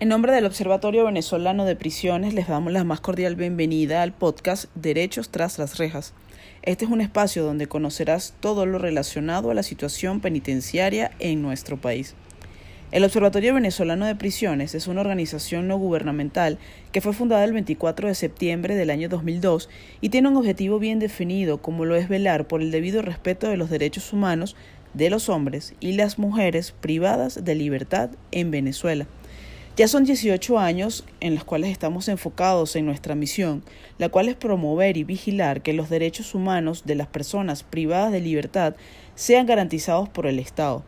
En nombre del Observatorio Venezolano de Prisiones les damos la más cordial bienvenida al podcast Derechos tras las rejas. Este es un espacio donde conocerás todo lo relacionado a la situación penitenciaria en nuestro país. El Observatorio Venezolano de Prisiones es una organización no gubernamental que fue fundada el 24 de septiembre del año 2002 y tiene un objetivo bien definido como lo es velar por el debido respeto de los derechos humanos de los hombres y las mujeres privadas de libertad en Venezuela. Ya son 18 años en los cuales estamos enfocados en nuestra misión, la cual es promover y vigilar que los derechos humanos de las personas privadas de libertad sean garantizados por el Estado.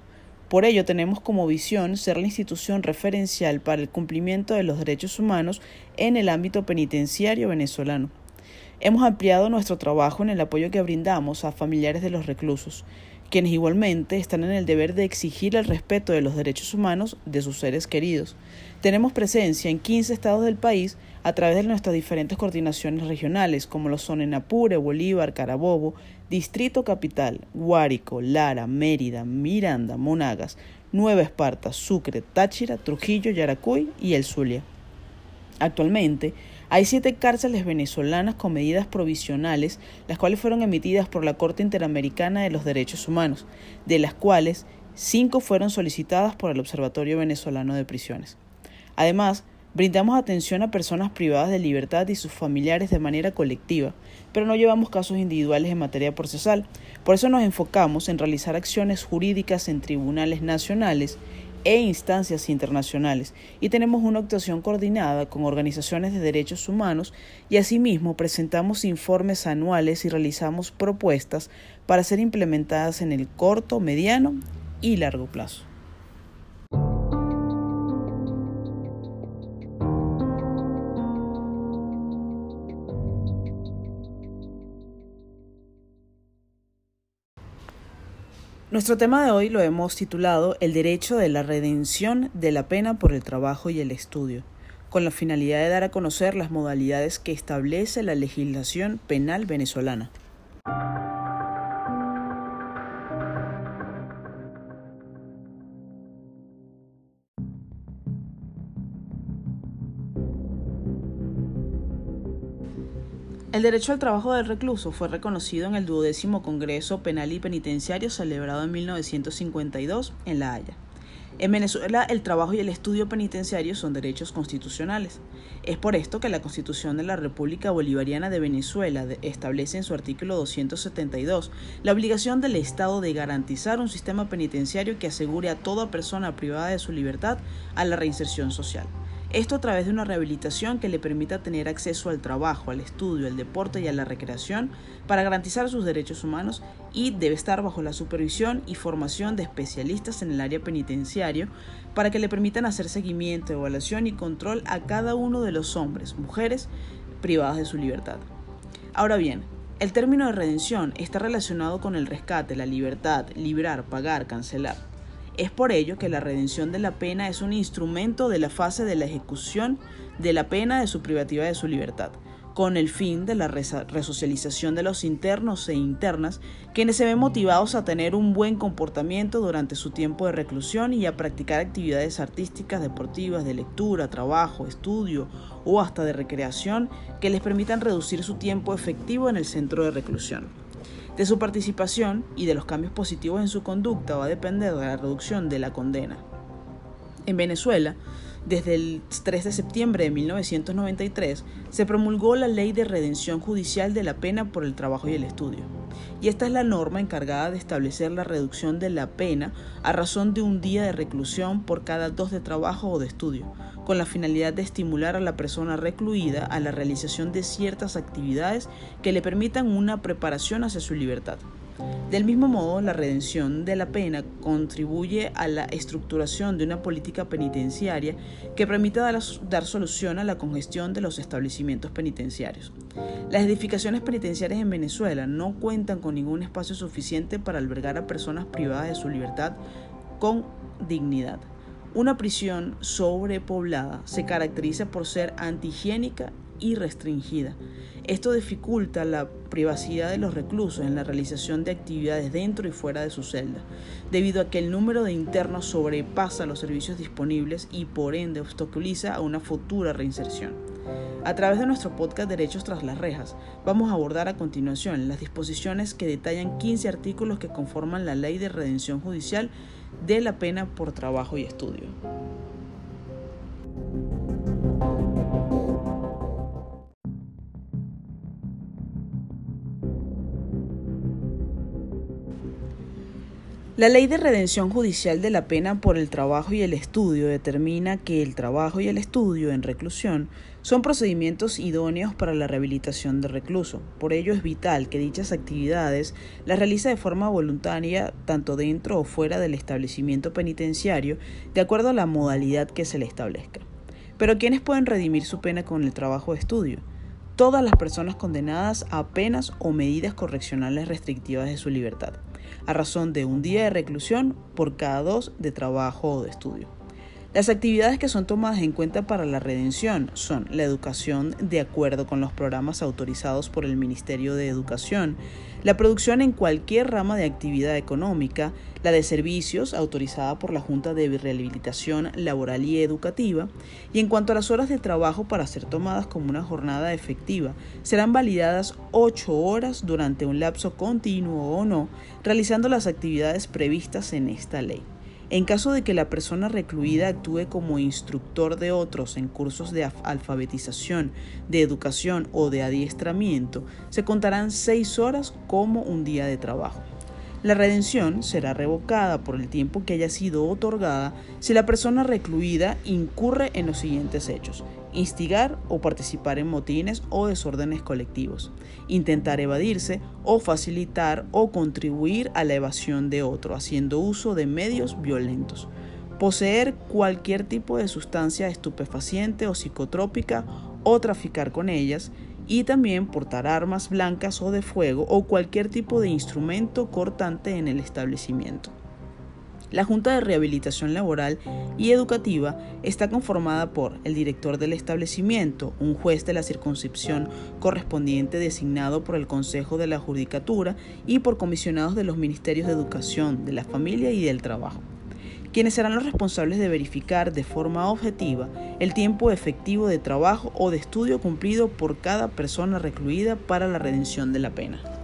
Por ello tenemos como visión ser la institución referencial para el cumplimiento de los derechos humanos en el ámbito penitenciario venezolano. Hemos ampliado nuestro trabajo en el apoyo que brindamos a familiares de los reclusos, quienes igualmente están en el deber de exigir el respeto de los derechos humanos de sus seres queridos. Tenemos presencia en 15 estados del país a través de nuestras diferentes coordinaciones regionales, como lo son en Apure, Bolívar, Carabobo, Distrito Capital, Guárico, Lara, Mérida, Miranda, Monagas, Nueva Esparta, Sucre, Táchira, Trujillo, Yaracuy y El Zulia. Actualmente, hay siete cárceles venezolanas con medidas provisionales, las cuales fueron emitidas por la Corte Interamericana de los Derechos Humanos, de las cuales cinco fueron solicitadas por el Observatorio Venezolano de Prisiones. Además, brindamos atención a personas privadas de libertad y sus familiares de manera colectiva, pero no llevamos casos individuales en materia procesal. Por eso nos enfocamos en realizar acciones jurídicas en tribunales nacionales e instancias internacionales y tenemos una actuación coordinada con organizaciones de derechos humanos y asimismo presentamos informes anuales y realizamos propuestas para ser implementadas en el corto, mediano y largo plazo. Nuestro tema de hoy lo hemos titulado El derecho de la redención de la pena por el trabajo y el estudio, con la finalidad de dar a conocer las modalidades que establece la legislación penal venezolana. El derecho al trabajo del recluso fue reconocido en el duodécimo Congreso Penal y Penitenciario celebrado en 1952 en La Haya. En Venezuela, el trabajo y el estudio penitenciario son derechos constitucionales. Es por esto que la Constitución de la República Bolivariana de Venezuela establece en su artículo 272 la obligación del Estado de garantizar un sistema penitenciario que asegure a toda persona privada de su libertad a la reinserción social. Esto a través de una rehabilitación que le permita tener acceso al trabajo, al estudio, al deporte y a la recreación para garantizar sus derechos humanos y debe estar bajo la supervisión y formación de especialistas en el área penitenciario para que le permitan hacer seguimiento, evaluación y control a cada uno de los hombres, mujeres privadas de su libertad. Ahora bien, el término de redención está relacionado con el rescate, la libertad, librar, pagar, cancelar. Es por ello que la redención de la pena es un instrumento de la fase de la ejecución de la pena de su privativa de su libertad, con el fin de la resocialización de los internos e internas, quienes se ven motivados a tener un buen comportamiento durante su tiempo de reclusión y a practicar actividades artísticas, deportivas, de lectura, trabajo, estudio o hasta de recreación que les permitan reducir su tiempo efectivo en el centro de reclusión. De su participación y de los cambios positivos en su conducta va a depender de la reducción de la condena. En Venezuela, desde el 3 de septiembre de 1993 se promulgó la Ley de Redención Judicial de la Pena por el Trabajo y el Estudio. Y esta es la norma encargada de establecer la reducción de la pena a razón de un día de reclusión por cada dos de trabajo o de estudio, con la finalidad de estimular a la persona recluida a la realización de ciertas actividades que le permitan una preparación hacia su libertad. Del mismo modo, la redención de la pena contribuye a la estructuración de una política penitenciaria que permita dar, solución a la congestión de los establecimientos penitenciarios. Las edificaciones penitenciarias en Venezuela no cuentan con ningún espacio suficiente para albergar a personas privadas de su libertad con dignidad. Una prisión sobrepoblada se caracteriza por ser antihigiénica y restringida. Esto dificulta la privacidad de los reclusos en la realización de actividades dentro y fuera de su celda, debido a que el número de internos sobrepasa los servicios disponibles y por ende obstaculiza a una futura reinserción. A través de nuestro podcast Derechos tras las rejas, vamos a abordar a continuación las disposiciones que detallan 15 artículos que conforman la Ley de Redención Judicial de la pena por trabajo y estudio. La ley de redención judicial de la pena por el trabajo y el estudio determina que el trabajo y el estudio en reclusión son procedimientos idóneos para la rehabilitación del recluso. Por ello es vital que dichas actividades las realice de forma voluntaria tanto dentro o fuera del establecimiento penitenciario de acuerdo a la modalidad que se le establezca. Pero ¿quiénes pueden redimir su pena con el trabajo de estudio? Todas las personas condenadas a penas o medidas correccionales restrictivas de su libertad a razón de un día de reclusión por cada dos de trabajo o de estudio. Las actividades que son tomadas en cuenta para la redención son la educación de acuerdo con los programas autorizados por el Ministerio de Educación, la producción en cualquier rama de actividad económica, la de servicios autorizada por la Junta de Rehabilitación Laboral y Educativa, y en cuanto a las horas de trabajo para ser tomadas como una jornada efectiva, serán validadas ocho horas durante un lapso continuo o no, realizando las actividades previstas en esta ley. En caso de que la persona recluida actúe como instructor de otros en cursos de alfabetización, de educación o de adiestramiento, se contarán seis horas como un día de trabajo. La redención será revocada por el tiempo que haya sido otorgada si la persona recluida incurre en los siguientes hechos instigar o participar en motines o desórdenes colectivos, intentar evadirse o facilitar o contribuir a la evasión de otro haciendo uso de medios violentos, poseer cualquier tipo de sustancia estupefaciente o psicotrópica o traficar con ellas, y también portar armas blancas o de fuego o cualquier tipo de instrumento cortante en el establecimiento. La Junta de Rehabilitación Laboral y Educativa está conformada por el director del establecimiento, un juez de la circunscripción correspondiente designado por el Consejo de la Judicatura y por comisionados de los Ministerios de Educación, de la Familia y del Trabajo quienes serán los responsables de verificar de forma objetiva el tiempo efectivo de trabajo o de estudio cumplido por cada persona recluida para la redención de la pena.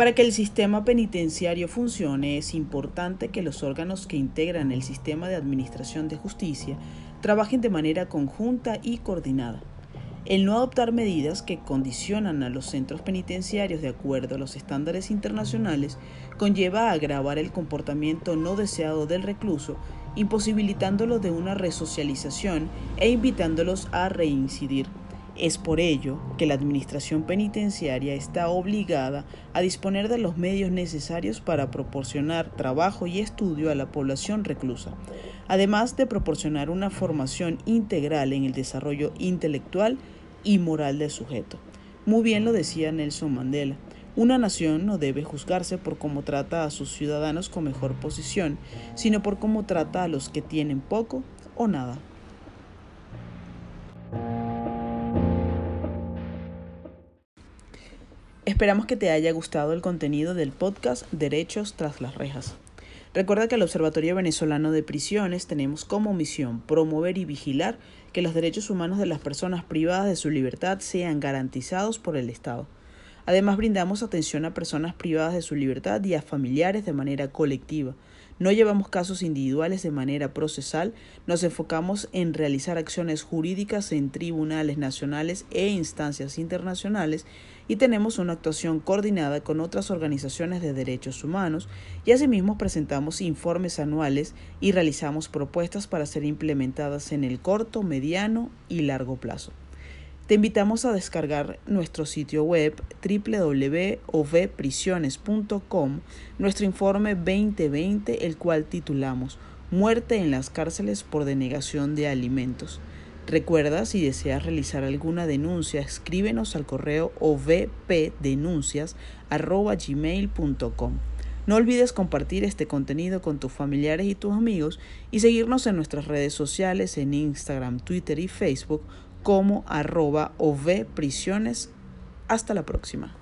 Para que el sistema penitenciario funcione es importante que los órganos que integran el sistema de administración de justicia trabajen de manera conjunta y coordinada. El no adoptar medidas que condicionan a los centros penitenciarios de acuerdo a los estándares internacionales conlleva a agravar el comportamiento no deseado del recluso, imposibilitándolo de una resocialización e invitándolos a reincidir. Es por ello que la Administración Penitenciaria está obligada a disponer de los medios necesarios para proporcionar trabajo y estudio a la población reclusa, además de proporcionar una formación integral en el desarrollo intelectual y moral del sujeto. Muy bien lo decía Nelson Mandela. Una nación no debe juzgarse por cómo trata a sus ciudadanos con mejor posición, sino por cómo trata a los que tienen poco o nada. Esperamos que te haya gustado el contenido del podcast Derechos tras las rejas. Recuerda que el Observatorio Venezolano de Prisiones tenemos como misión promover y vigilar que los derechos humanos de las personas privadas de su libertad sean garantizados por el Estado. Además, brindamos atención a personas privadas de su libertad y a familiares de manera colectiva. No llevamos casos individuales de manera procesal, nos enfocamos en realizar acciones jurídicas en tribunales nacionales e instancias internacionales y tenemos una actuación coordinada con otras organizaciones de derechos humanos y asimismo presentamos informes anuales y realizamos propuestas para ser implementadas en el corto, mediano y largo plazo. Te invitamos a descargar nuestro sitio web www.ovprisiones.com, nuestro informe 2020, el cual titulamos Muerte en las cárceles por denegación de alimentos. Recuerda, si deseas realizar alguna denuncia, escríbenos al correo ovpdenuncias.gmail.com. No olvides compartir este contenido con tus familiares y tus amigos y seguirnos en nuestras redes sociales en Instagram, Twitter y Facebook como arroba ov prisiones. Hasta la próxima.